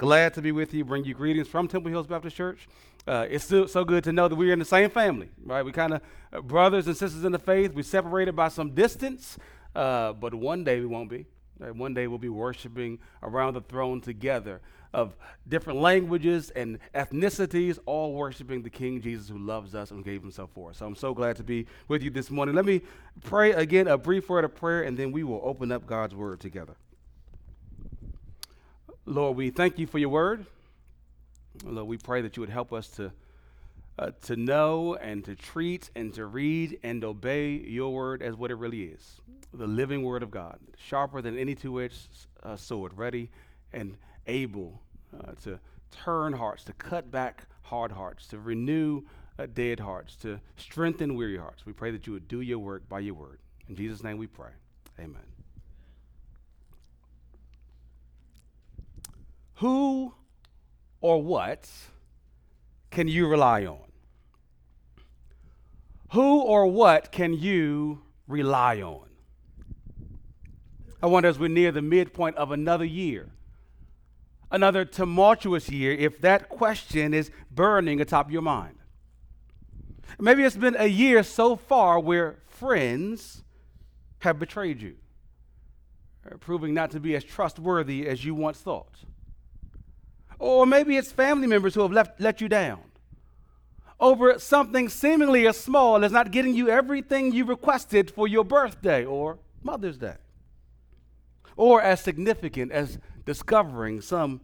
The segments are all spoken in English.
Glad to be with you. Bring you greetings from Temple Hills Baptist Church. Uh, it's so, so, good to know that we're in the same family, right? We kind of uh, brothers and sisters in the faith. We're separated by some distance, uh, but one day we won't be. Right? One day we'll be worshiping around the throne together of different languages and ethnicities, all worshiping the King Jesus who loves us and gave himself for us. So I'm so glad to be with you this morning. Let me pray again a brief word of prayer, and then we will open up God's word together. Lord, we thank you for your word. Lord, we pray that you would help us to, uh, to know and to treat and to read and obey your word as what it really is the living word of God, sharper than any two edged uh, sword, ready and able uh, to turn hearts, to cut back hard hearts, to renew uh, dead hearts, to strengthen weary hearts. We pray that you would do your work by your word. In Jesus' name we pray. Amen. Who or what can you rely on? Who or what can you rely on? I wonder as we're near the midpoint of another year, another tumultuous year, if that question is burning atop your mind. Maybe it's been a year so far where friends have betrayed you, proving not to be as trustworthy as you once thought. Or maybe it's family members who have left, let you down over something seemingly as small as not getting you everything you requested for your birthday or Mother's Day. Or as significant as discovering some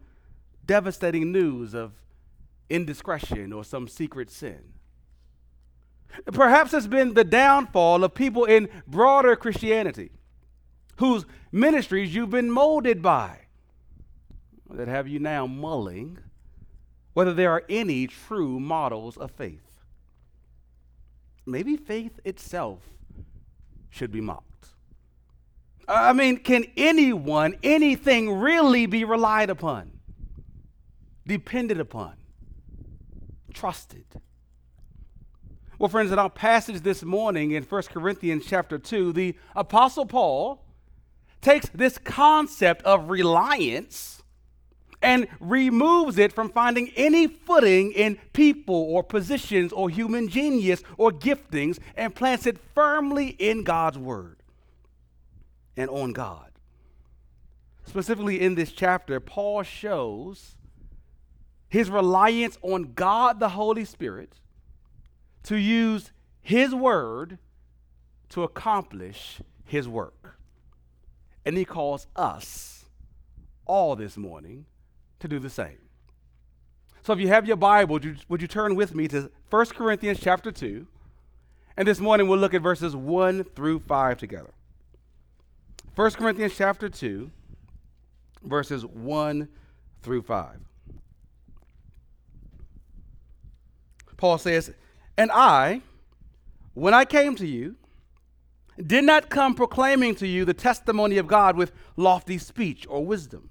devastating news of indiscretion or some secret sin. Perhaps it's been the downfall of people in broader Christianity whose ministries you've been molded by that have you now mulling whether there are any true models of faith. Maybe faith itself should be mocked. I mean, can anyone, anything really be relied upon, depended upon, trusted? Well, friends, in our passage this morning in 1 Corinthians chapter 2, the Apostle Paul takes this concept of reliance and removes it from finding any footing in people or positions or human genius or giftings and plants it firmly in God's Word and on God. Specifically in this chapter, Paul shows his reliance on God the Holy Spirit to use his word to accomplish his work. And he calls us all this morning to do the same. So if you have your Bible, would you, would you turn with me to 1 Corinthians chapter 2? And this morning we'll look at verses 1 through 5 together. 1 Corinthians chapter 2, verses 1 through 5. Paul says, And I, when I came to you, did not come proclaiming to you the testimony of God with lofty speech or wisdom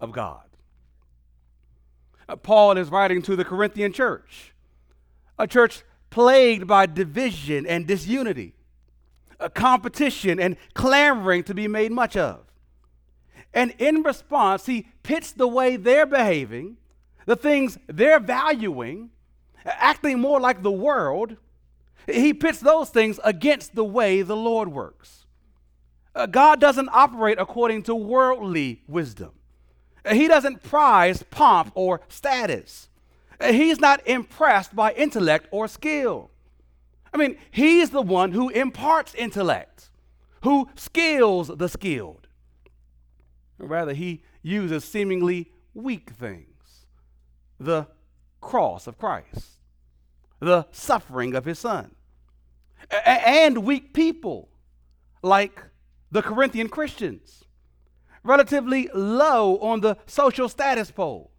of God. Uh, Paul is writing to the Corinthian church, a church plagued by division and disunity, a competition and clamoring to be made much of. And in response, he pits the way they're behaving, the things they're valuing, acting more like the world. He pits those things against the way the Lord works. Uh, God doesn't operate according to worldly wisdom. He doesn't prize pomp or status. He's not impressed by intellect or skill. I mean, he's the one who imparts intellect, who skills the skilled. rather, he uses seemingly weak things the cross of Christ, the suffering of his son, and weak people like the Corinthian Christians relatively low on the social status pole,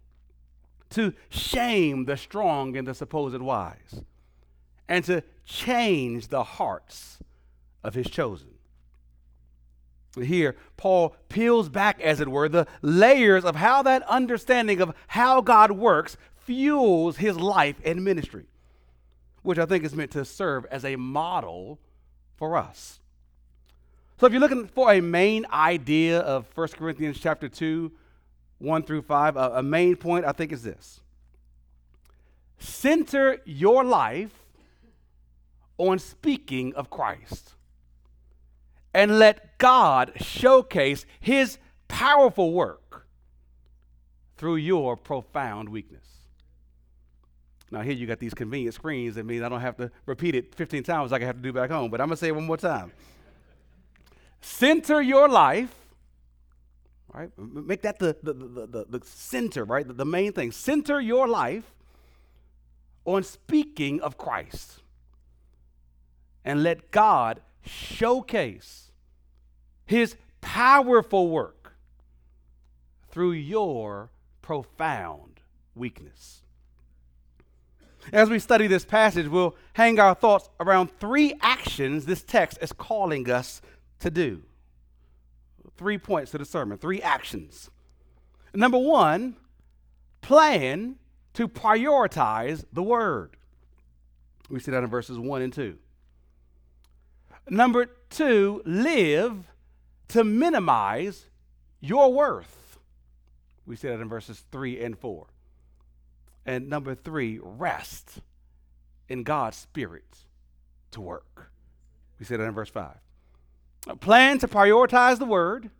to shame the strong and the supposed wise, and to change the hearts of his chosen. Here, Paul peels back, as it were, the layers of how that understanding of how God works fuels his life and ministry, which I think is meant to serve as a model for us. So if you're looking for a main idea of 1 Corinthians chapter 2, 1 through 5, a, a main point I think is this. Center your life on speaking of Christ. And let God showcase his powerful work through your profound weakness. Now, here you got these convenient screens that means I don't have to repeat it 15 times like I have to do back home, but I'm going to say it one more time. Center your life, right? Make that the, the, the, the, the center, right? The, the main thing. Center your life on speaking of Christ. And let God showcase his powerful work through your profound weakness. As we study this passage, we'll hang our thoughts around three actions this text is calling us to do. Three points to the sermon, three actions. Number one, plan to prioritize the word. We see that in verses 1 and 2. Number two, live to minimize your worth. We see that in verses 3 and 4. And number three, rest in God's Spirit to work. We see that in verse 5. Plan to prioritize the word,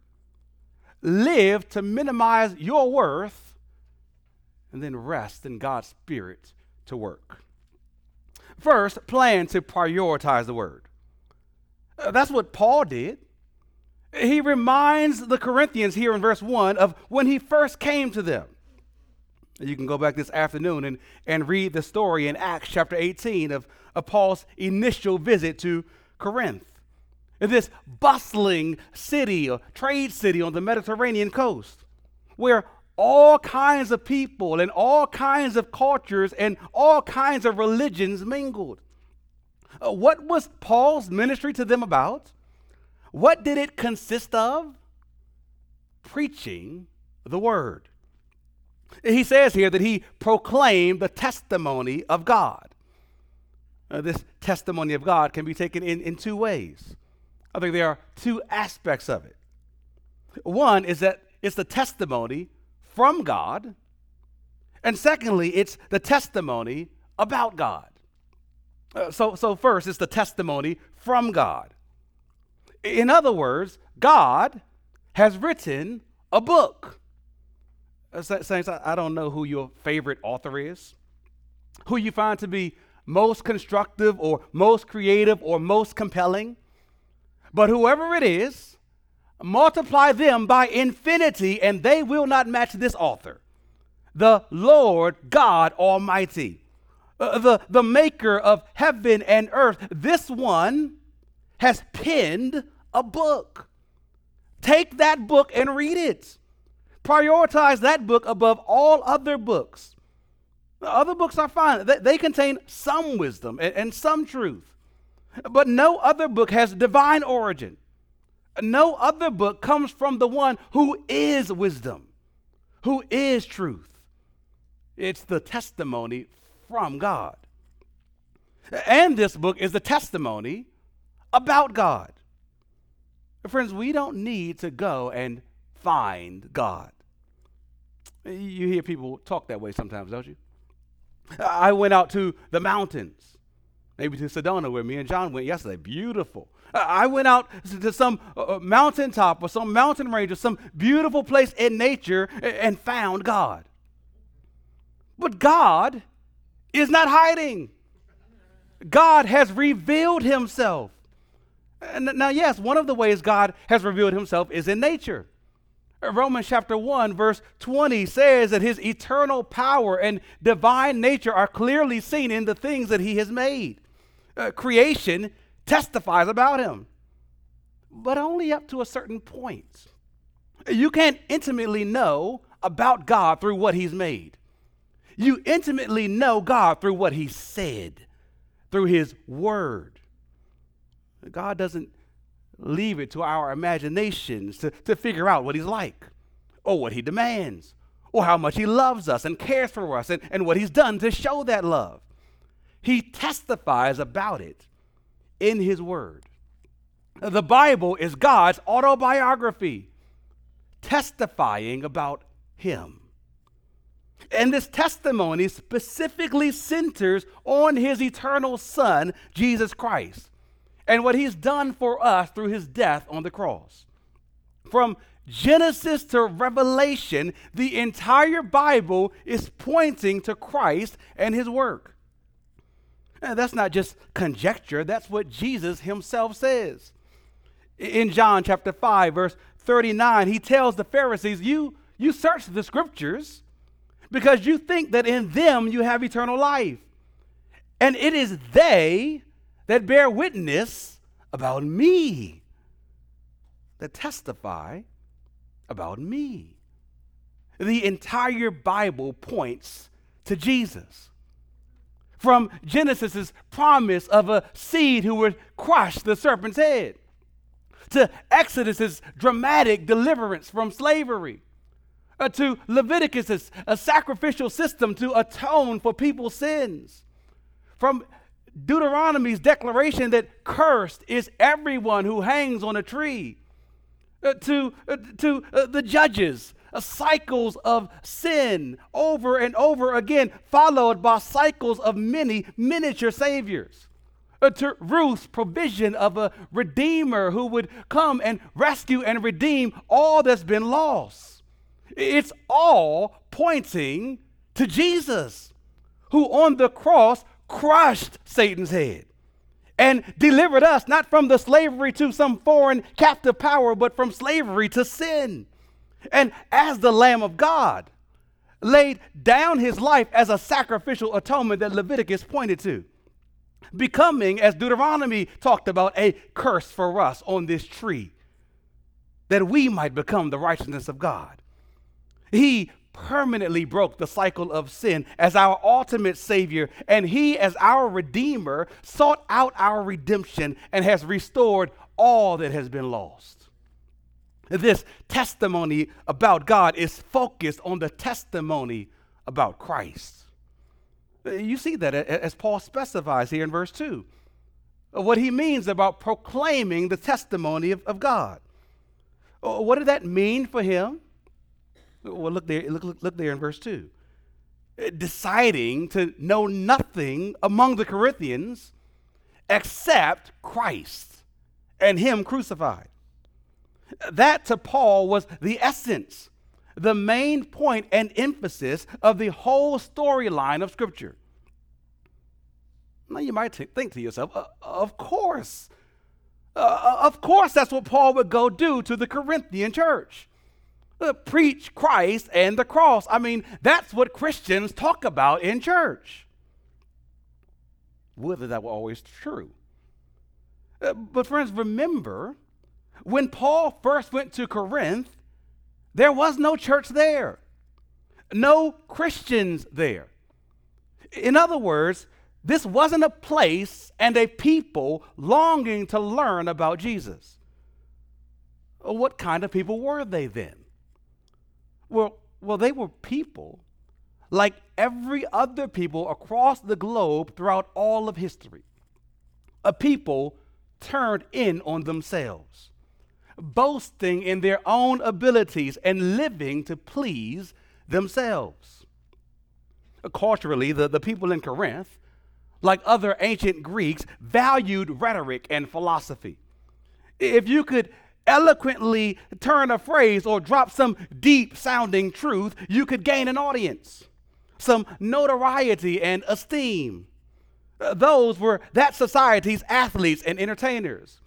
live to minimize your worth, and then rest in God's Spirit to work. First, plan to prioritize the word. Uh, that's what Paul did. He reminds the Corinthians here in verse 1 of when he first came to them. You can go back this afternoon and, and read the story in Acts chapter 18 of, of Paul's initial visit to Corinth. In this bustling city, or trade city on the Mediterranean coast, where all kinds of people and all kinds of cultures and all kinds of religions mingled. Uh, what was Paul's ministry to them about? What did it consist of? Preaching the word. He says here that he proclaimed the testimony of God. Uh, this testimony of God can be taken in, in two ways. I think there are two aspects of it. One is that it's the testimony from God, and secondly, it's the testimony about God. Uh, so, so, first, it's the testimony from God. In other words, God has written a book. Uh, Saints, I don't know who your favorite author is, who you find to be most constructive or most creative or most compelling. But whoever it is, multiply them by infinity, and they will not match this author. The Lord God Almighty, uh, the, the maker of heaven and earth. This one has penned a book. Take that book and read it. Prioritize that book above all other books. The other books are fine, they, they contain some wisdom and, and some truth. But no other book has divine origin. No other book comes from the one who is wisdom, who is truth. It's the testimony from God. And this book is the testimony about God. Friends, we don't need to go and find God. You hear people talk that way sometimes, don't you? I went out to the mountains, maybe to Sedona where me and John went yesterday. Beautiful. I went out to some uh, uh, mountaintop or some mountain range or some beautiful place in nature and found God. But God is not hiding. God has revealed himself. Now, yes, one of the ways God has revealed himself is in nature. Romans chapter 1, verse 20 says that his eternal power and divine nature are clearly seen in the things that he has made. Uh, creation testifies about him, but only up to a certain point. You can't intimately know about God through what He's made. You intimately know God through what He said, through His Word. God doesn't leave it to our imaginations to, to figure out what He's like, or what He demands, or how much He loves us and cares for us, and, and what He's done to show that love. He testifies about it in His Word. The Bible is God's autobiography, testifying about Him. And this testimony specifically centers on His eternal Son, Jesus Christ, and what He's done for us through His death on the cross. From Genesis to Revelation, the entire Bible is pointing to Christ and His work. And that's not just conjecture, that's what Jesus himself says. In John chapter 5, verse 39, he tells the Pharisees, You, you search the scriptures because you think that in them you have eternal life. And it is they that bear witness about me, that testify about me. The entire Bible points to Jesus. From Genesis's promise of a seed who would crush the serpent's head to Exodus's dramatic deliverance from slavery, uh, to Leviticus's a sacrificial system to atone for people's sins, from Deuteronomy's declaration that cursed is everyone who hangs on a tree, uh, to, uh, to uh, the judges, cycles of sin over and over again, followed by cycles of many miniature saviors uh, to Ruth's provision of a redeemer who would come and rescue and redeem all that's been lost. It's all pointing to Jesus, who on the cross crushed Satan's head and delivered us not from the slavery to some foreign captive power, but from slavery to sin. And as the Lamb of God, laid down his life as a sacrificial atonement that Leviticus pointed to becoming, as Deuteronomy talked about, a curse for us on this tree, that we might become the righteousness of God. He permanently broke the cycle of sin as our ultimate Savior, and He, as our Redeemer, sought out our redemption and has restored all that has been lost. This testimony about God is focused on the testimony about Christ. Uh, you see that as Paul specifies here in verse 2. What he means about proclaiming the testimony of, of God. Uh, what did that mean for him? Well, look there, look, look, look there in verse 2. Uh, deciding to know nothing among the Corinthians except Christ and Him crucified. That to Paul was the essence the main point and emphasis of the whole storyline of Scripture. Now you might t- think to yourself, uh, of course. Uh, uh, of course, that's what Paul would go do to the Corinthian church. Uh, preach Christ and the cross. I mean, that's what Christians talk about in church. Whether that was always true. Uh, but, friends, remember when Paul first went to Corinth, there was no church there, no Christians there. In other words, this wasn't a place and a people longing to learn about Jesus. What kind of people were they then? Well, well, they were people like every other people across the globe throughout all of history. A people turned in on themselves boasting in their own abilities and living to please themselves. Culturally, the, the people in Corinth, like other ancient Greeks, valued rhetoric and philosophy. If you could eloquently turn a phrase or drop some deep sounding truth, you could gain an audience, some notoriety and esteem. Those were that society's athletes and entertainers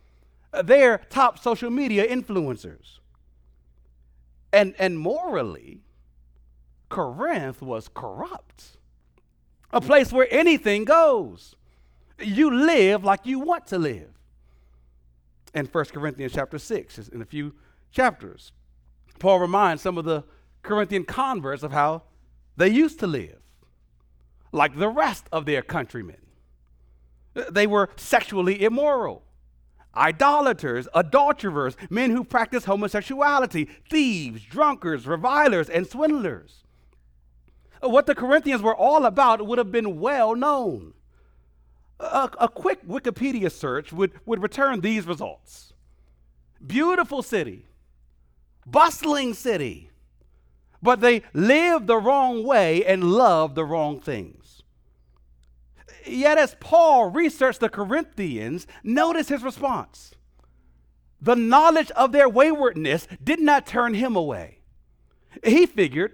they're top social media influencers. And, and morally, Corinth was corrupt, a place where anything goes. You live like you want to live. In 1 Corinthians chapter 6, in a few chapters, Paul reminds some of the Corinthian converts of how they used to live, like the rest of their countrymen. They were sexually immoral, idolaters, adulterers, men who practice homosexuality, thieves, drunkards, revilers, and swindlers. What the Corinthians were all about would have been well known. A, a quick Wikipedia search would, would return these results Beautiful city, bustling city, but they lived the wrong way and loved the wrong things. Yet, as Paul researched the Corinthians, notice his response. The knowledge of their waywardness did not turn him away. He figured,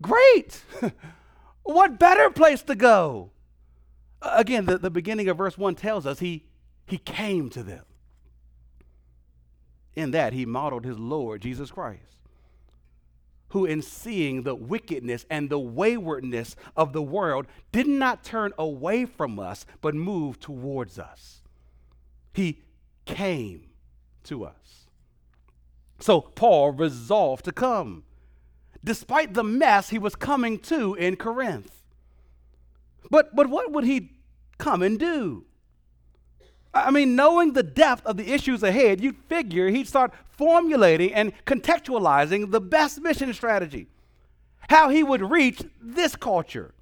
great, what better place to go? Again, the, the beginning of verse 1 tells us he, he came to them. In that, he modeled his Lord, Jesus Christ who, in seeing the wickedness and the waywardness of the world, did not turn away from us, but moved towards us. He came to us. So Paul resolved to come, despite the mess he was coming to in Corinth. But, but what would he come and do? I mean, knowing the depth of the issues ahead, you'd figure he'd start formulating and contextualizing the best mission strategy. How he would reach this culture.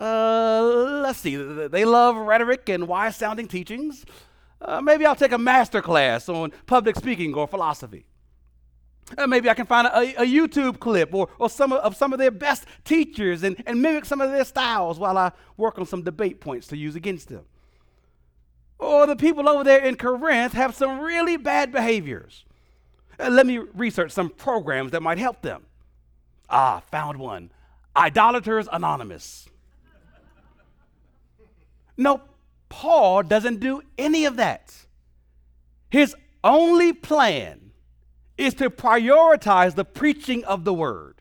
Uh, let's see, they love rhetoric and wise sounding teachings. Uh, maybe I'll take a master class on public speaking or philosophy. Uh, maybe I can find a, a, YouTube clip or, or some of, of, some of their best teachers and, and mimic some of their styles while I work on some debate points to use against them. Or the people over there in Corinth have some really bad behaviors. Uh, let me research some programs that might help them. Ah, found one Idolaters Anonymous. no, Paul doesn't do any of that. His only plan is to prioritize the preaching of the word,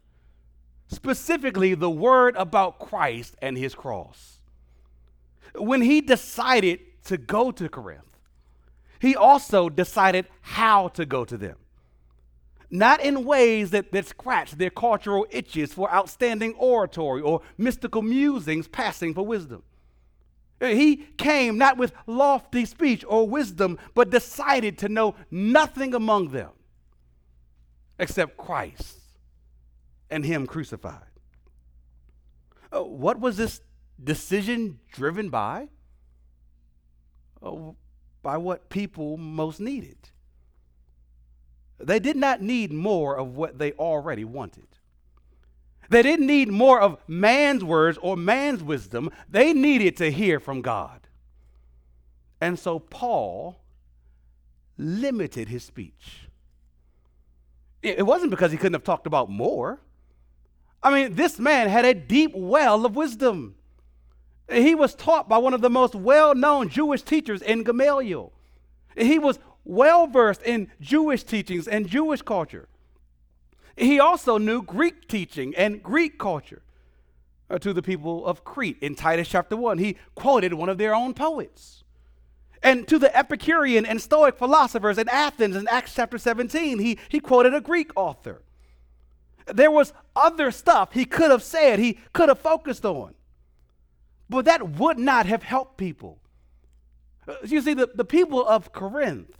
specifically the word about Christ and his cross. When he decided to go to Corinth, he also decided how to go to them. Not in ways that, that scratch their cultural itches for outstanding oratory or mystical musings passing for wisdom. He came not with lofty speech or wisdom, but decided to know nothing among them except Christ and Him crucified. Uh, what was this decision driven by? Uh, by what people most needed. They did not need more of what they already wanted. They didn't need more of man's words or man's wisdom. They needed to hear from God. And so Paul limited his speech. It wasn't because he couldn't have talked about more. I mean, this man had a deep well of wisdom. He was taught by one of the most well known Jewish teachers in Gamaliel. He was well versed in Jewish teachings and Jewish culture. He also knew Greek teaching and Greek culture uh, to the people of Crete. In Titus chapter 1, he quoted one of their own poets. And to the Epicurean and Stoic philosophers in Athens in Acts chapter 17, he, he quoted a Greek author. There was other stuff he could have said, he could have focused on. But that would not have helped people. Uh, you see, the, the people of Corinth,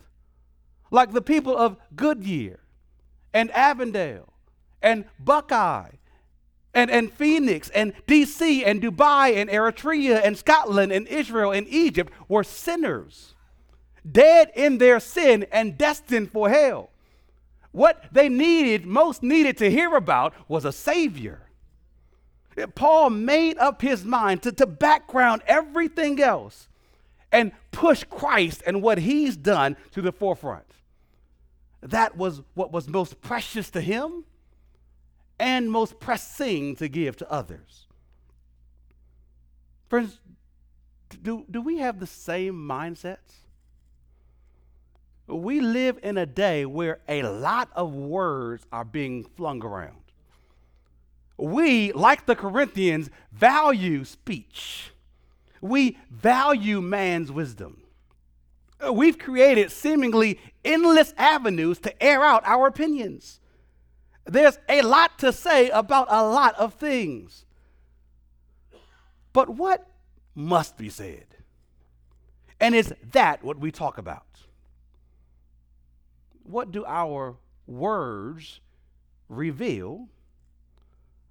like the people of Goodyear and Avondale and Buckeye and, and Phoenix and DC and Dubai and Eritrea and Scotland and Israel and Egypt, were sinners, dead in their sin and destined for hell. What they needed, most needed to hear about, was a Savior. Paul made up his mind to, to background everything else and push Christ and what he's done to the forefront. That was what was most precious to him and most pressing to give to others. Friends, do, do we have the same mindsets? We live in a day where a lot of words are being flung around we, like the Corinthians, value speech. We value man's wisdom. Uh, we've created seemingly endless avenues to air out our opinions. There's a lot to say about a lot of things. But what must be said? And is that what we talk about? What do our words reveal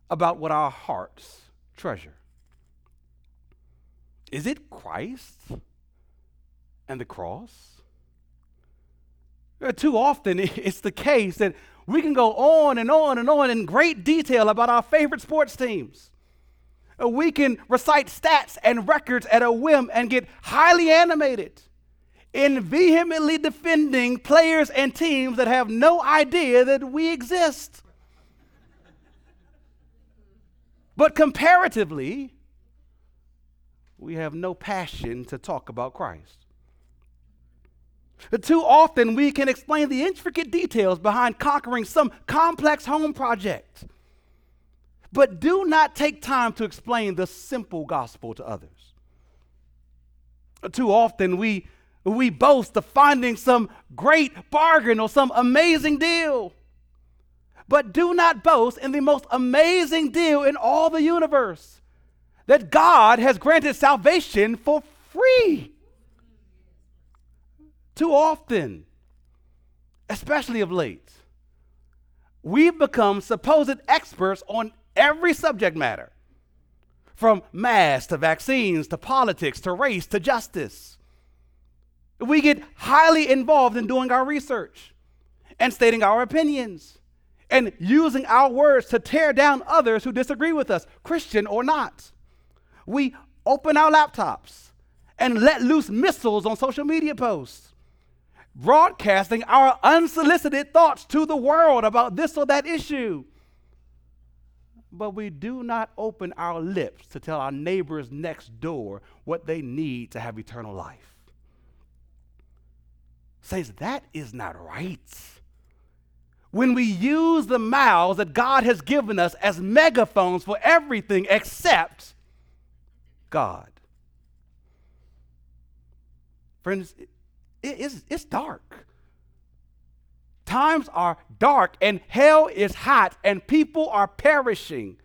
about what our hearts treasure? Is it Christ and the cross? Uh, too often, it's the case that we can go on and on and on in great detail about our favorite sports teams. Uh, we can recite stats and records at a whim and get highly animated in vehemently defending players and teams that have no idea that we exist. But comparatively, we have no passion to talk about Christ. Too often, we can explain the intricate details behind conquering some complex home project, but do not take time to explain the simple gospel to others. Too often, we, we boast of finding some great bargain or some amazing deal, but do not boast in the most amazing deal in all the universe that God has granted salvation for free. Too often, especially of late, we've become supposed experts on every subject matter from mass to vaccines to politics to race to justice. We get highly involved in doing our research and stating our opinions and using our words to tear down others who disagree with us, Christian or not we open our laptops and let loose missiles on social media posts, broadcasting our unsolicited thoughts to the world about this or that issue. But we do not open our lips to tell our neighbors next door what they need to have eternal life. Says that is not right. When we use the mouths that God has given us as megaphones for everything except God. Friends, it, it's, it's dark. Times are dark and hell is hot and people are perishing.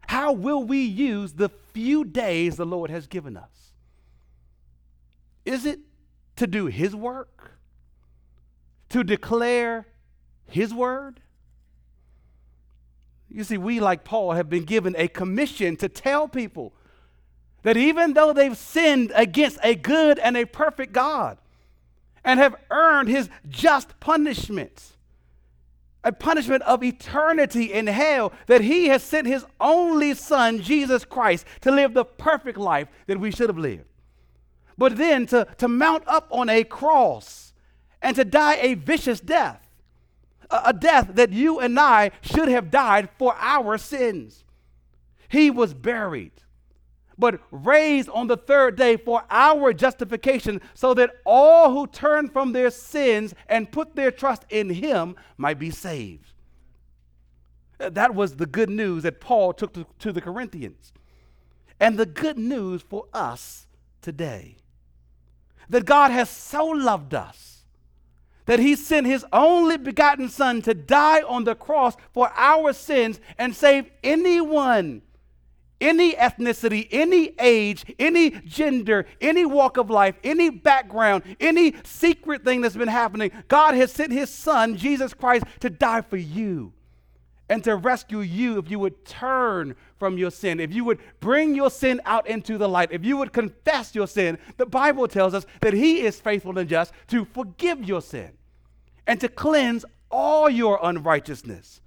How will we use the few days the Lord has given us? Is it to do His work? To declare His word? You see, we, like Paul, have been given a commission to tell people that even though they've sinned against a good and a perfect God and have earned his just punishment, a punishment of eternity in hell, that he has sent his only son, Jesus Christ, to live the perfect life that we should have lived. But then to, to mount up on a cross and to die a vicious death a death that you and I should have died for our sins. He was buried, but raised on the third day for our justification, so that all who turn from their sins and put their trust in Him might be saved. That was the good news that Paul took to, to the Corinthians. And the good news for us today that God has so loved us that he sent his only begotten son to die on the cross for our sins and save anyone, any ethnicity, any age, any gender, any walk of life, any background, any secret thing that's been happening. God has sent his son, Jesus Christ, to die for you and to rescue you if you would turn from your sin, if you would bring your sin out into the light, if you would confess your sin. The Bible tells us that He is faithful and just to forgive your sin and to cleanse all your unrighteousness.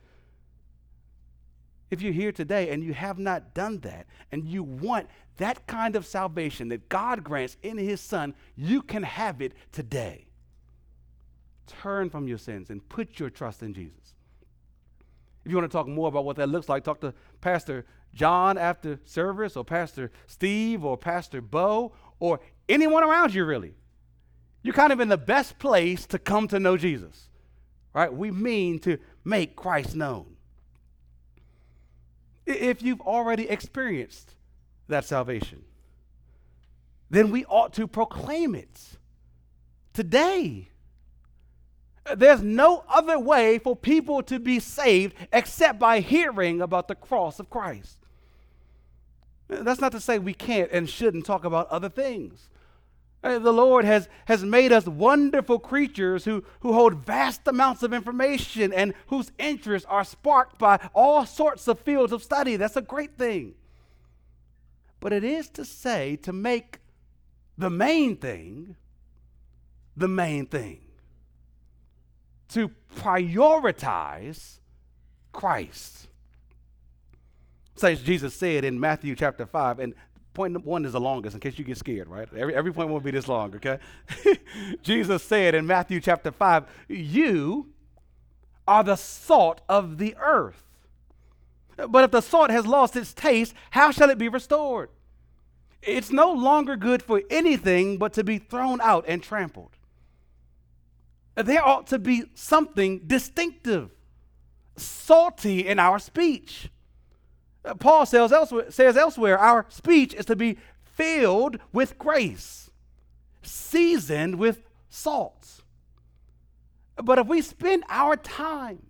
If you're here today and you have not done that, and you want that kind of salvation that God grants in His Son, you can have it today. Turn from your sins and put your trust in Jesus. If you want to talk more about what that looks like, talk to Pastor John after service, or Pastor Steve, or Pastor Bo, or anyone around you, really you're kind of in the best place to come to know Jesus, right? We mean to make Christ known. If you've already experienced that salvation, then we ought to proclaim it today. There's no other way for people to be saved except by hearing about the cross of Christ. That's not to say we can't and shouldn't talk about other things. The Lord has, has made us wonderful creatures who, who hold vast amounts of information and whose interests are sparked by all sorts of fields of study. That's a great thing. But it is to say to make the main thing the main thing, to prioritize Christ. Says Jesus said in Matthew chapter 5, and point one is the longest in case you get scared, right? Every, every point won't be this long, okay? Jesus said in Matthew chapter 5, You are the salt of the earth. But if the salt has lost its taste, how shall it be restored? It's no longer good for anything but to be thrown out and trampled. There ought to be something distinctive, salty in our speech. Uh, Paul says elsewhere, says elsewhere, our speech is to be filled with grace, seasoned with salt. But if we spend our time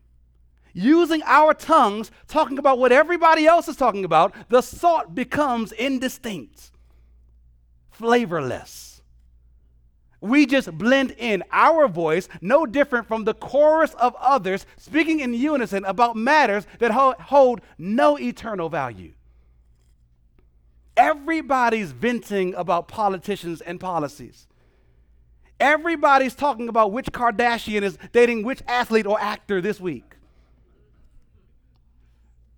using our tongues talking about what everybody else is talking about, the salt becomes indistinct, flavorless we just blend in our voice, no different from the chorus of others speaking in unison about matters that hold no eternal value. Everybody's venting about politicians and policies. Everybody's talking about which Kardashian is dating which athlete or actor this week.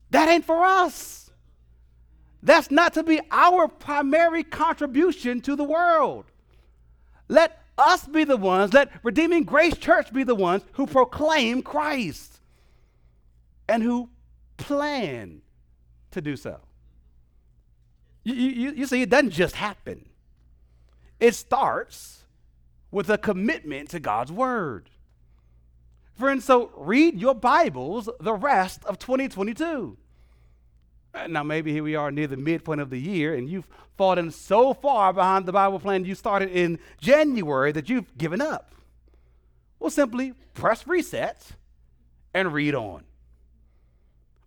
That ain't for us. That's not to be our primary contribution to the world. Let us be the ones, let Redeeming Grace Church be the ones who proclaim Christ and who plan to do so. You, you, you see, it doesn't just happen, it starts with a commitment to God's Word. Friends, so read your Bibles the rest of 2022. Now, maybe here we are near the midpoint of the year, and you've fallen so far behind the Bible plan you started in January that you've given up. Well, simply press reset and read on.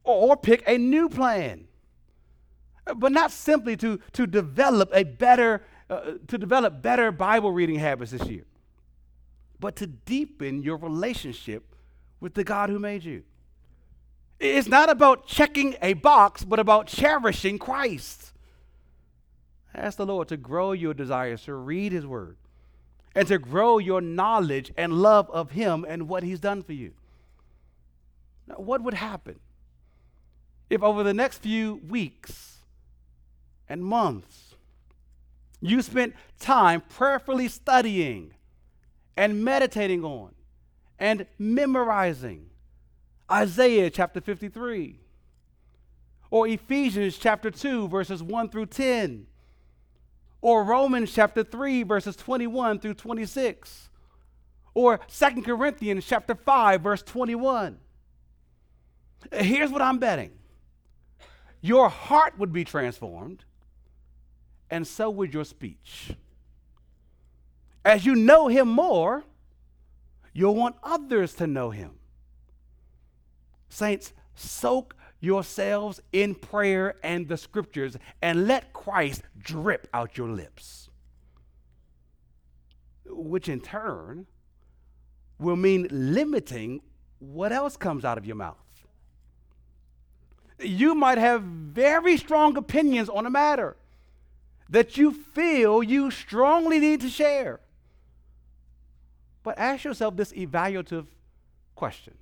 Or pick a new plan. But not simply to, to develop a better, uh, to develop better Bible reading habits this year, but to deepen your relationship with the God who made you. It's not about checking a box, but about cherishing Christ. Ask the Lord to grow your desires to read His Word and to grow your knowledge and love of Him and what He's done for you. Now, what would happen if over the next few weeks and months you spent time prayerfully studying and meditating on and memorizing Isaiah chapter 53, or Ephesians chapter 2, verses 1 through 10, or Romans chapter 3, verses 21 through 26, or Second Corinthians chapter 5, verse 21. Here's what I'm betting your heart would be transformed, and so would your speech. As you know Him more, you'll want others to know Him. Saints, soak yourselves in prayer and the scriptures and let Christ drip out your lips. Which in turn will mean limiting what else comes out of your mouth. You might have very strong opinions on a matter that you feel you strongly need to share. But ask yourself this evaluative question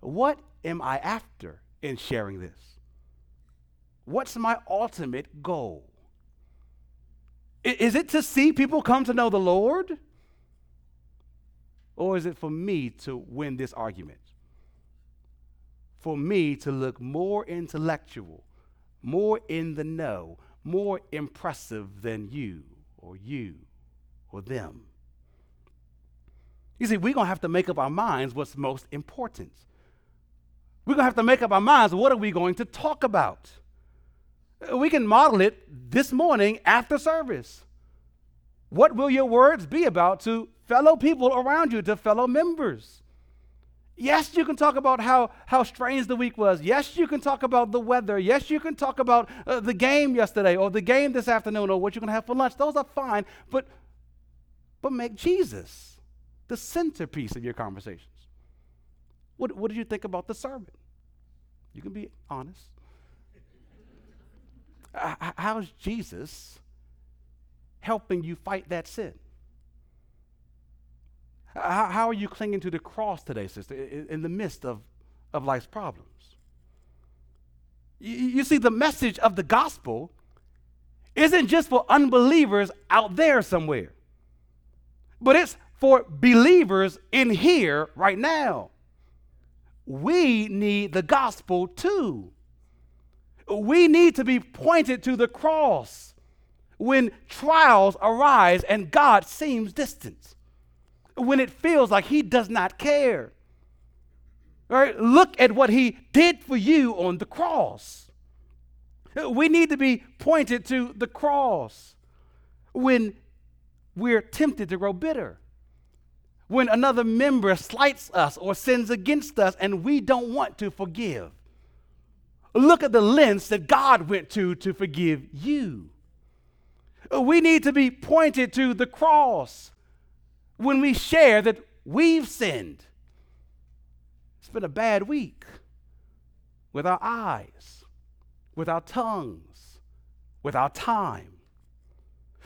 what am I after in sharing this? What's my ultimate goal? Is it to see people come to know the Lord? Or is it for me to win this argument? For me to look more intellectual, more in the know, more impressive than you or you or them? You see, we're going to have to make up our minds what's most important. We're going to have to make up our minds what are we going to talk about? We can model it this morning after service. What will your words be about to fellow people around you, to fellow members? Yes, you can talk about how, how strange the week was. Yes, you can talk about the weather. Yes, you can talk about uh, the game yesterday or the game this afternoon or what you're going to have for lunch. Those are fine, but, but make Jesus the centerpiece of your conversations. What, what did you think about the sermon? You can be honest. How's Jesus helping you fight that sin? How, are you clinging to the cross today, sister, in, the midst of, of life's problems? You see, the message of the gospel isn't just for unbelievers out there somewhere, but it's for believers in here right now. We need the gospel too. We need to be pointed to the cross when trials arise and God seems distant when it feels like He does not care. Right, look at what He did for you on the cross. We need to be pointed to the cross when we're tempted to grow bitter. When another member slights us or sins against us and we don't want to forgive. Look at the lengths that God went to to forgive you. We need to be pointed to the cross when we share that we've sinned. It's been a bad week with our eyes, with our tongues, with our time.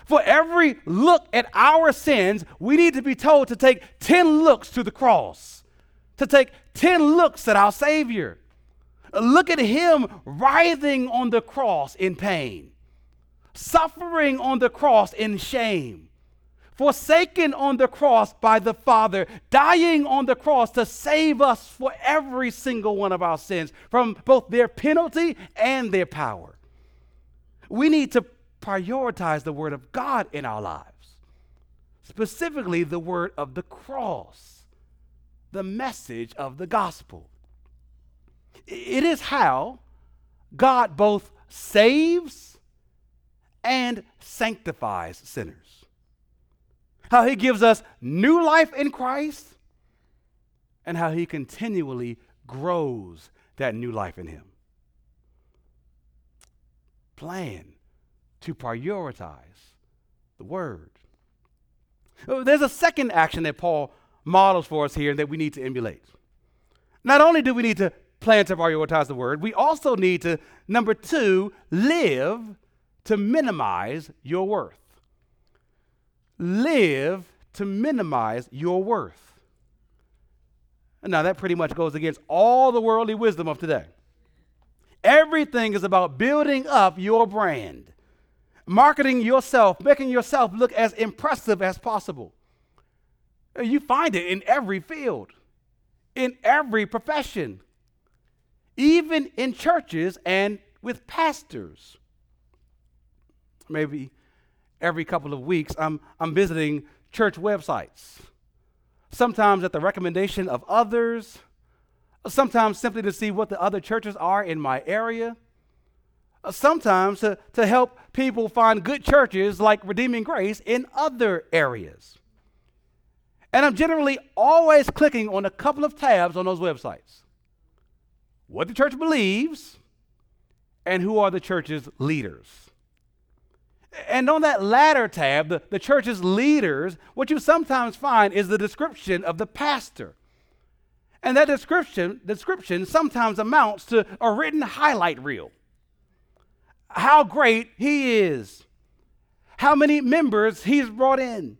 For every look at our sins, we need to be told to take 10 looks to the cross, to take 10 looks at our Savior. Look at Him writhing on the cross in pain, suffering on the cross in shame forsaken on the cross by the Father, dying on the cross to save us for every single one of our sins from both their penalty and their power. We need to prioritize the Word of God in our lives, specifically the Word of the cross, the message of the gospel. It is how God both saves and sanctifies sinners how he gives us new life in Christ, and how he continually grows that new life in him. Plan to prioritize the word. Oh, there's a second action that Paul models for us here that we need to emulate. Not only do we need to plan to prioritize the word, we also need to, number two, live to minimize your worth live to minimize your worth. Now, that pretty much goes against all the worldly wisdom of today. Everything is about building up your brand, marketing yourself, making yourself look as impressive as possible. You find it in every field, in every profession, even in churches and with pastors. Maybe every couple of weeks, I'm, I'm visiting church websites. Sometimes at the recommendation of others, sometimes simply to see what the other churches are in my area, sometimes to, to help people find good churches like Redeeming Grace in other areas. And I'm generally always clicking on a couple of tabs on those websites what the church believes, and who are the church's leaders. And on that latter tab, the, the church's leaders, what you sometimes find is the description of the pastor. And that description, description sometimes amounts to a written highlight reel. How great he is, how many members he's brought in,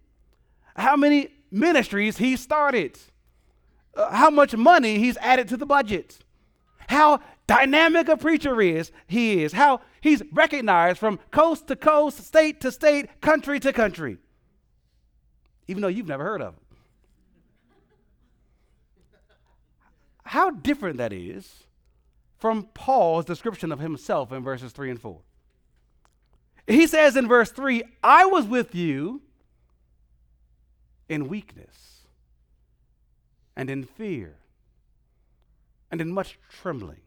how many ministries he started, uh, how much money he's added to the budget, how dynamic a preacher is he is, how he's recognized from coast to coast, state to state, country to country, even though you've never heard of him. How different that is from Paul's description of himself in verses 3 and 4. He says in verse 3, I was with you in weakness and in fear and in much trembling.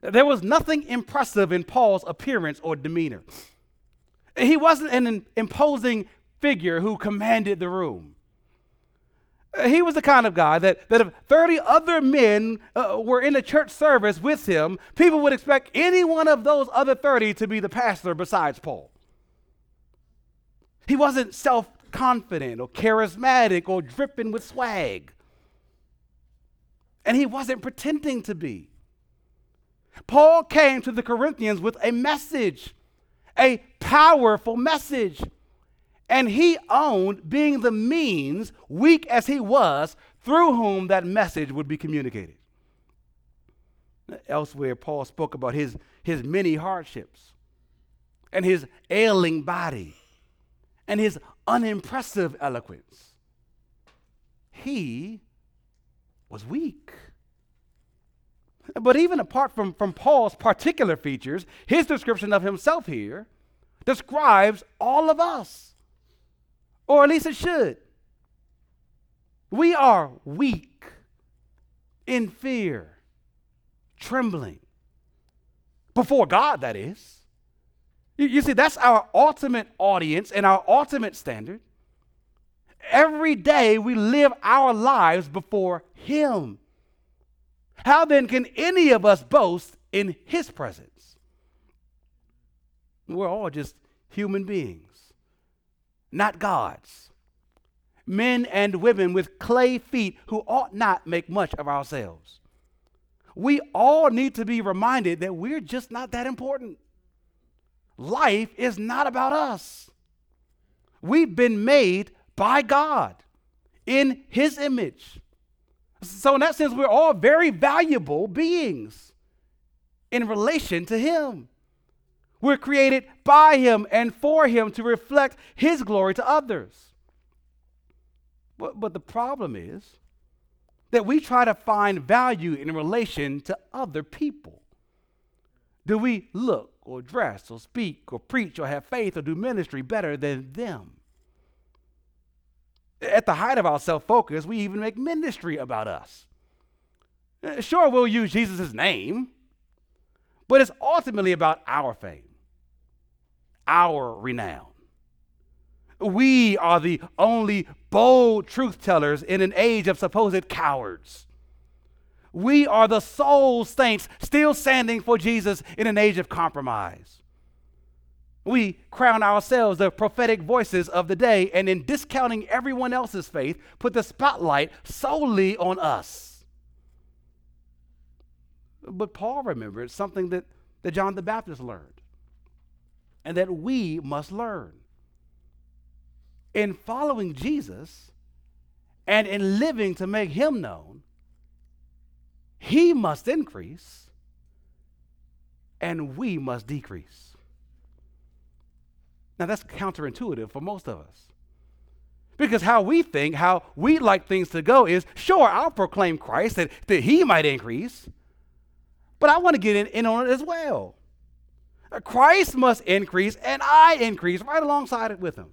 There was nothing impressive in Paul's appearance or demeanor. He wasn't an imposing figure who commanded the room. He was the kind of guy that, that if 30 other men uh, were in a church service with him, people would expect any one of those other 30 to be the pastor besides Paul. He wasn't self confident or charismatic or dripping with swag. And he wasn't pretending to be. Paul came to the Corinthians with a message, a powerful message. And he owned being the means, weak as he was, through whom that message would be communicated. Elsewhere, Paul spoke about his, his many hardships and his ailing body and his unimpressive eloquence. He was weak. But even apart from, from Paul's particular features, his description of himself here describes all of us or at least it should. We are weak in fear, trembling. Before God, that is. You, you, see, that's our ultimate audience and our ultimate standard. Every day we live our lives before Him. How then can any of us boast in His presence? We're all just human beings not gods. Men and women with clay feet who ought not make much of ourselves. We all need to be reminded that we're just not that important. Life is not about us. We've been made by God in His image. So, in that sense, we're all very valuable beings in relation to Him. We're created by Him and for Him to reflect His glory to others. But, but the problem is that we try to find value in relation to other people. Do we look or dress or speak or preach or have faith or do ministry better than them? At the height of our self focus, we even make ministry about us. Uh, sure, we'll use Jesus' name, but it's ultimately about our fame our renown. We are the only bold truth tellers in an age of supposed cowards. We are the sole saints still standing for Jesus in an age of compromise. We crown ourselves the prophetic voices of the day, and in discounting everyone else's faith, put the spotlight solely on us. But Paul remembered something that, that John the Baptist learned and that we must learn. In following Jesus and in living to make him known, he must increase and we must decrease. Now, that's counterintuitive for most of us. Because how we think, how we like things to go is sure, I'll proclaim Christ that, that he might increase, but I want to get in, in on it as well. Christ must increase and I increase right alongside it with him.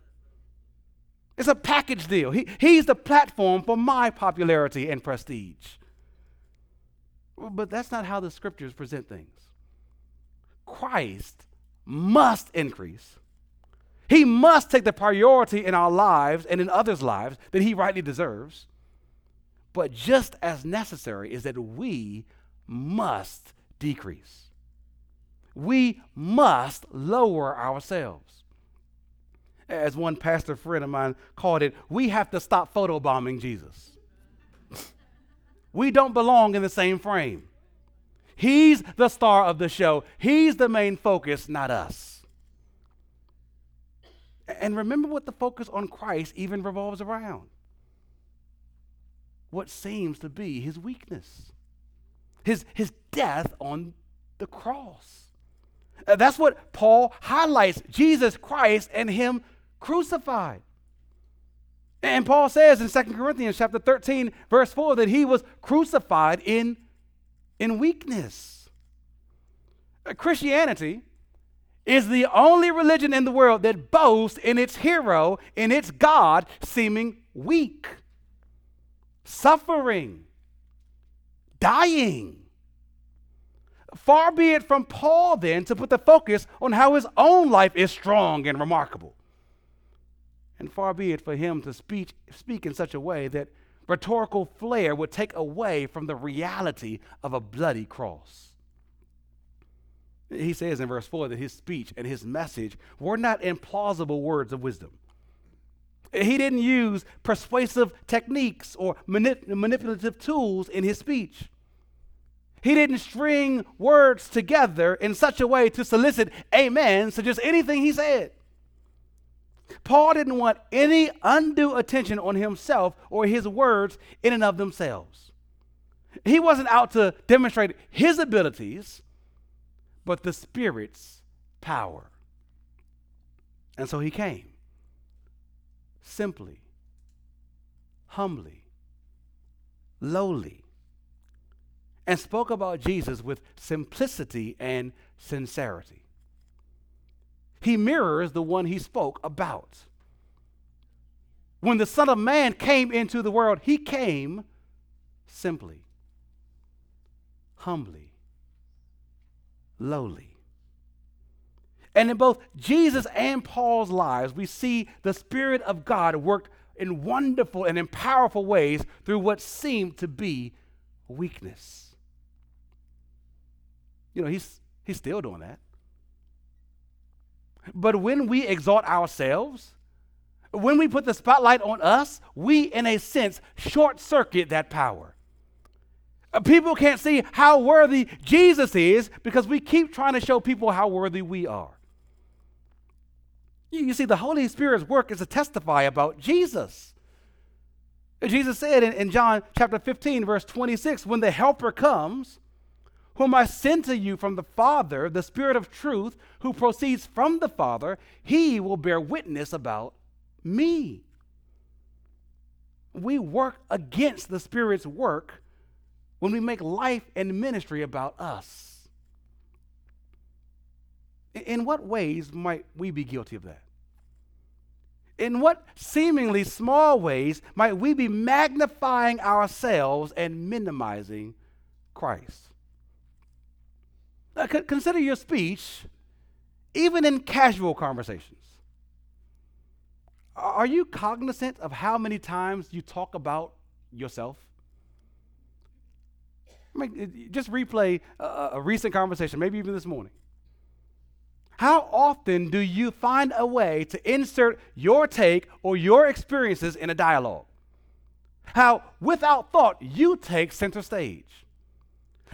It's a package deal. He, he's the platform for my popularity and prestige. But that's not how the scriptures present things. Christ must increase. He must take the priority in our lives and in others' lives that he rightly deserves. But just as necessary is that we must decrease we must lower ourselves. As one pastor friend of mine called it, we have to stop photobombing Jesus. we don't belong in the same frame. He's the star of the show, He's the main focus, not us. And remember what the focus on Christ even revolves around what seems to be his weakness, his, his death on the cross. Uh, that's what Paul highlights Jesus Christ and Him crucified. And Paul says in 2 Corinthians chapter 13, verse 4, that he was crucified in, in weakness. Uh, Christianity is the only religion in the world that boasts in its hero, in its God, seeming weak, suffering, dying. Far be it from Paul then to put the focus on how his own life is strong and remarkable. And far be it for him to speak, speak in such a way that rhetorical flair would take away from the reality of a bloody cross. He says in verse 4 that his speech and his message were not implausible words of wisdom. He didn't use persuasive techniques or manip- manipulative tools in his speech. He didn't string words together in such a way to solicit amen to just anything he said. Paul didn't want any undue attention on himself or his words in and of themselves. He wasn't out to demonstrate his abilities, but the Spirit's power. And so he came simply, humbly, lowly, and spoke about Jesus with simplicity and sincerity. He mirrors the one he spoke about. When the Son of Man came into the world, he came simply, humbly, lowly. And in both Jesus and Paul's lives, we see the Spirit of God worked in wonderful and in powerful ways through what seemed to be weakness. You know, he's, he's still doing that. But when we exalt ourselves, when we put the spotlight on us, we, in a sense, short circuit that power. Uh, people can't see how worthy Jesus is because we keep trying to show people how worthy we are. You, see, the Holy Spirit's work is to testify about Jesus. Jesus said in, in John chapter 15, verse 26, when the Helper comes, whom I send to you from the Father, the Spirit of truth, who proceeds from the Father, he will bear witness about me. We work against the Spirit's work when we make life and ministry about us. In what ways might we be guilty of that? In what seemingly small ways might we be magnifying ourselves and minimizing Christ? Uh, consider your speech, even in casual conversations. Are you cognizant of how many times you talk about yourself? I mean, just replay a, a recent conversation, maybe even this morning. How often do you find a way to insert your take or your experiences in a dialogue? How, without thought, you take center stage.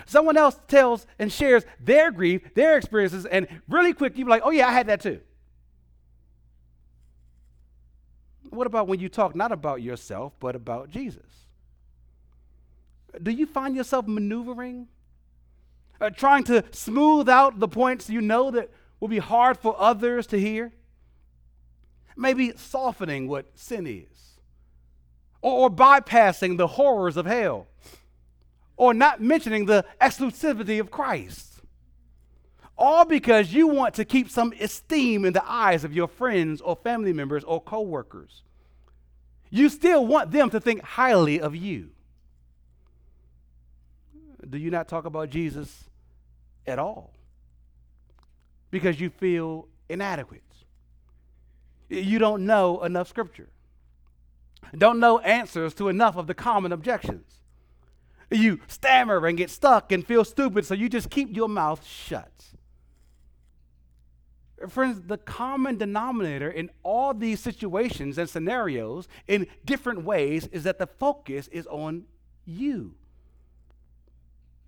Someone else tells and shares their grief, their experiences, and really quick, you're like, oh, yeah, I had that too. What about when you talk not about yourself, but about Jesus? Do you find yourself maneuvering, uh, trying to smooth out the points you know that will be hard for others to hear? Maybe softening what sin is, or, or bypassing the horrors of hell or not mentioning the exclusivity of Christ. All because you want to keep some esteem in the eyes of your friends or family members or coworkers. You still want them to think highly of you. Do you not talk about Jesus at all? Because you feel inadequate. You don't know enough scripture. Don't know answers to enough of the common objections. You stammer and get stuck and feel stupid, so you just keep your mouth shut. Friends, the common denominator in all these situations and scenarios in different ways is that the focus is on you.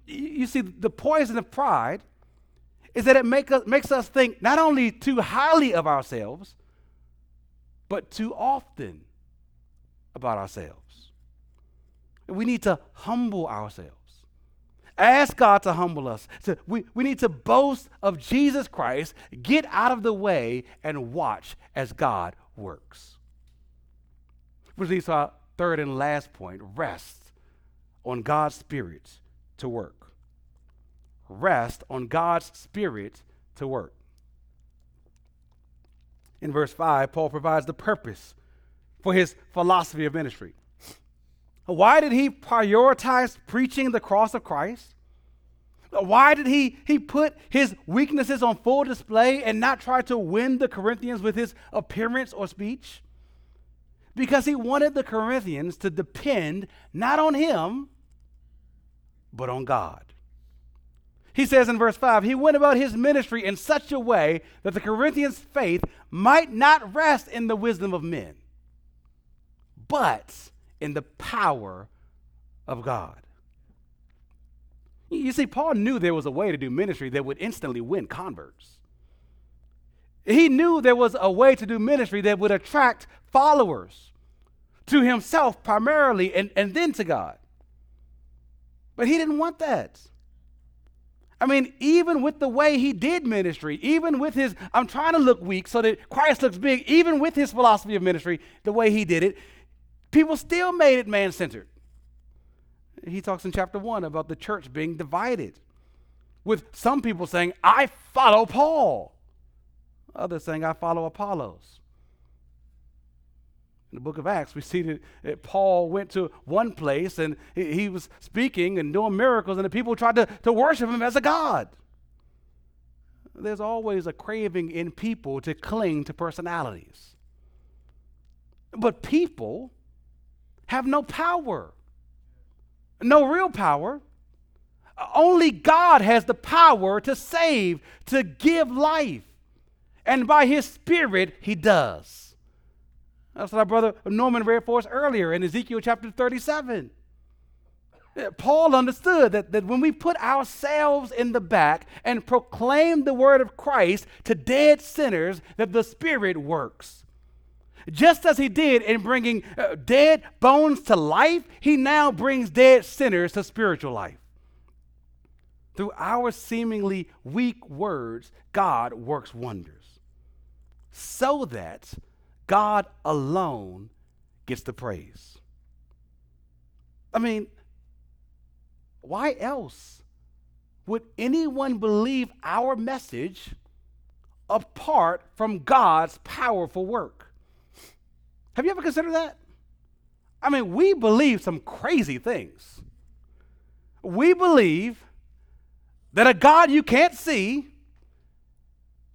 You see, the poison of pride is that it make us, makes us think not only too highly of ourselves, but too often about ourselves. We need to humble ourselves. Ask God to humble us. So we, we need to boast of Jesus Christ, get out of the way, and watch as God works. Which leads to our third and last point rest on God's Spirit to work. Rest on God's Spirit to work. In verse 5, Paul provides the purpose for his philosophy of ministry. Why did he prioritize preaching the cross of Christ? Why did he, he put his weaknesses on full display and not try to win the Corinthians with his appearance or speech? Because he wanted the Corinthians to depend not on him, but on God. He says in verse 5 He went about his ministry in such a way that the Corinthians' faith might not rest in the wisdom of men, but in the power of God. You see, Paul knew there was a way to do ministry that would instantly win converts. He knew there was a way to do ministry that would attract followers to himself primarily and, and then to God. But he didn't want that. I mean, even with the way he did ministry, even with his, I'm trying to look weak so that Christ looks big, even with his philosophy of ministry, the way he did it, people still made it man centered. He talks in chapter one about the church being divided, with some people saying, I follow Paul, others saying, I follow Apollos. In the book of Acts, we see that, that Paul went to one place and he, he, was speaking and doing miracles, and the people tried to, to worship him as a god. There's always a craving in people to cling to personalities. But people have no power no real power. Only God has the power to save, to give life. And by his spirit, he does. That's what our brother Norman read for us earlier in Ezekiel chapter 37. Paul understood that, that when we put ourselves in the back and proclaim the word of Christ to dead sinners, that the Spirit works. Just as he did in bringing uh, dead bones to life, he now brings dead sinners to spiritual life. Through our seemingly weak words, God works wonders so that God alone gets the praise. I mean, why else would anyone believe our message apart from God's powerful work? Have you ever considered that? I mean, we believe some crazy things. We believe that a God you can't see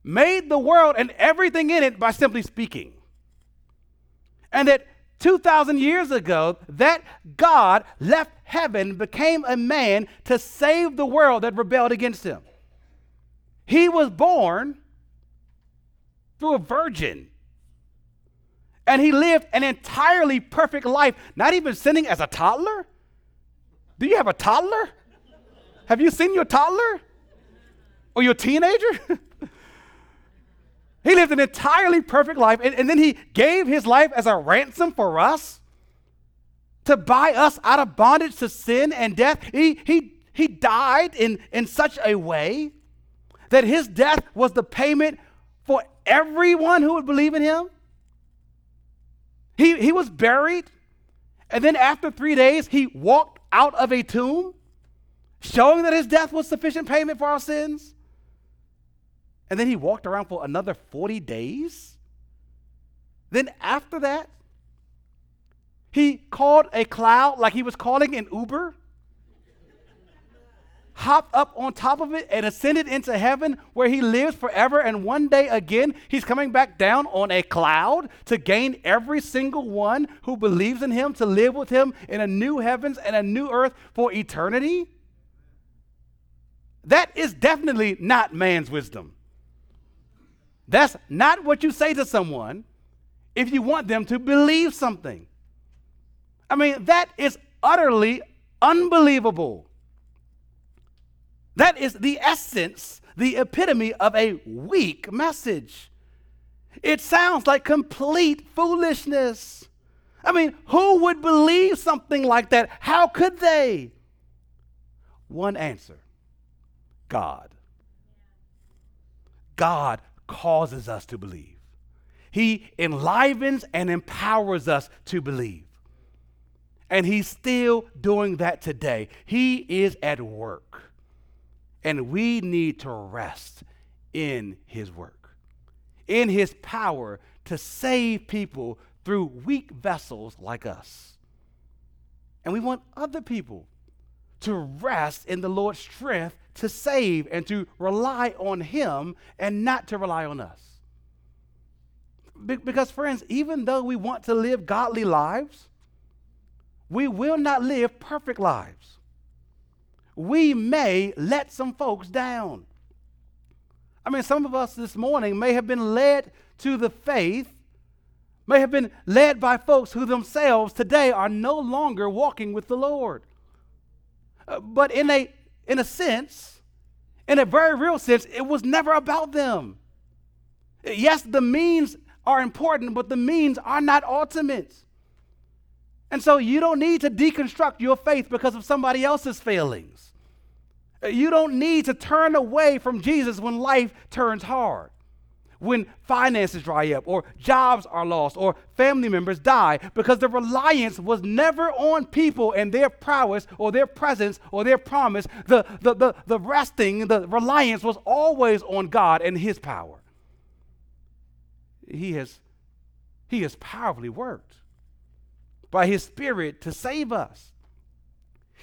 made the world and everything in it by simply speaking. And that 2,000 years ago, that God left heaven, became a man to save the world that rebelled against him. He was born through a virgin. And he lived an entirely perfect life, not even sinning as a toddler. Do you have a toddler? Have you seen your toddler? Or your teenager? he lived an entirely perfect life, and, and then he gave his life as a ransom for us to buy us out of bondage to sin and death. He, he, he died in, in such a way that his death was the payment for everyone who would believe in him. He, he was buried, and then after three days, he walked out of a tomb, showing that his death was sufficient payment for our sins. And then he walked around for another 40 days. Then after that, he called a cloud like he was calling an Uber hopped up on top of it and ascended into heaven where he lives forever. And one day again, he's coming back down on a cloud to gain every single one who believes in him to live with him in a new heavens and a new earth for eternity. That is definitely not man's wisdom. That's not what you say to someone if you want them to believe something. I mean, that is utterly unbelievable. That is the essence, the epitome of a weak message. It sounds like complete foolishness. I mean, who would believe something like that? How could they? One answer God. God causes us to believe. He enlivens and empowers us to believe. And He's still doing that today. He is at work. And we need to rest in his work, in his power to save people through weak vessels like us. And we want other people to rest in the Lord's strength to save and to rely on Him and not to rely on us. Be- because, friends, even though we want to live godly lives, we will not live perfect lives. We may let some folks down. I mean, some of us this morning may have been led to the faith, may have been led by folks who themselves today are no longer walking with the Lord. Uh, but in a, in a sense, in a very real sense, it was never about them. Yes, the means are important, but the means are not ultimate. And so you don't need to deconstruct your faith because of somebody else's failings. You don't need to turn away from Jesus when life turns hard, when finances dry up, or jobs are lost, or family members die, because the reliance was never on people and their prowess, or their presence, or their promise. The, the, the, the resting, the reliance was always on God and His power. He has, he has powerfully worked by His Spirit to save us.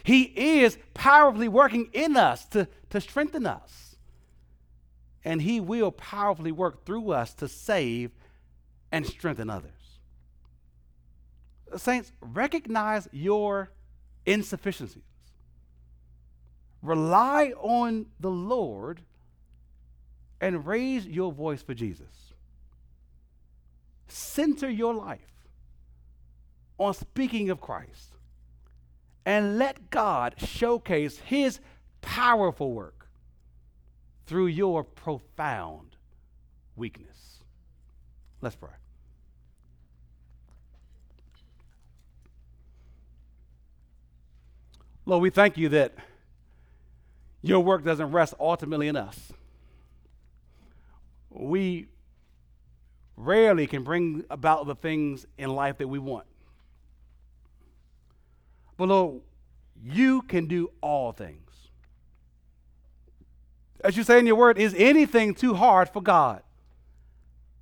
He is powerfully working in us to, to strengthen us. And He will powerfully work through us to save and strengthen others. Saints, recognize your insufficiencies. Rely on the Lord and raise your voice for Jesus. Center your life on speaking of Christ and let God showcase his powerful work through your profound weakness. Let's pray. Lord, we thank you that your work doesn't rest ultimately in us. We rarely can bring about the things in life that we want. But Lord, you can do all things. As you say in your word, is anything too hard for God?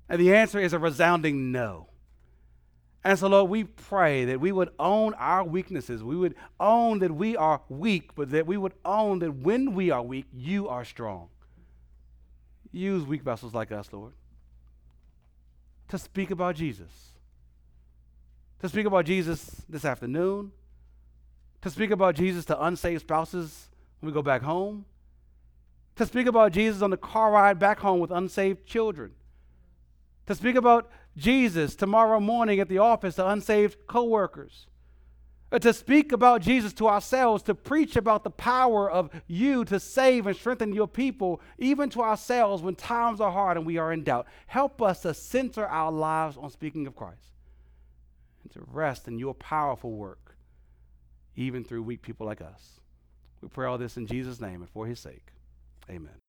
And the answer is a resounding no. And so, Lord, we pray that we would own our weaknesses. We would own that we are weak, but that we would own that when we are weak, you are strong. Use weak vessels like us, Lord, to speak about Jesus. To speak about Jesus this afternoon, to speak about Jesus to unsaved spouses when we go back home, to speak about Jesus on the car ride back home with unsaved children, to speak about Jesus tomorrow morning at the office to unsaved coworkers, uh, to speak about Jesus to ourselves, to preach about the power of you to save and strengthen your people, even to ourselves when times are hard and we are in doubt. Help us to center our lives on speaking of Christ and to rest in your powerful work even through weak people like us. We pray all this in Jesus' name and for his sake. Amen.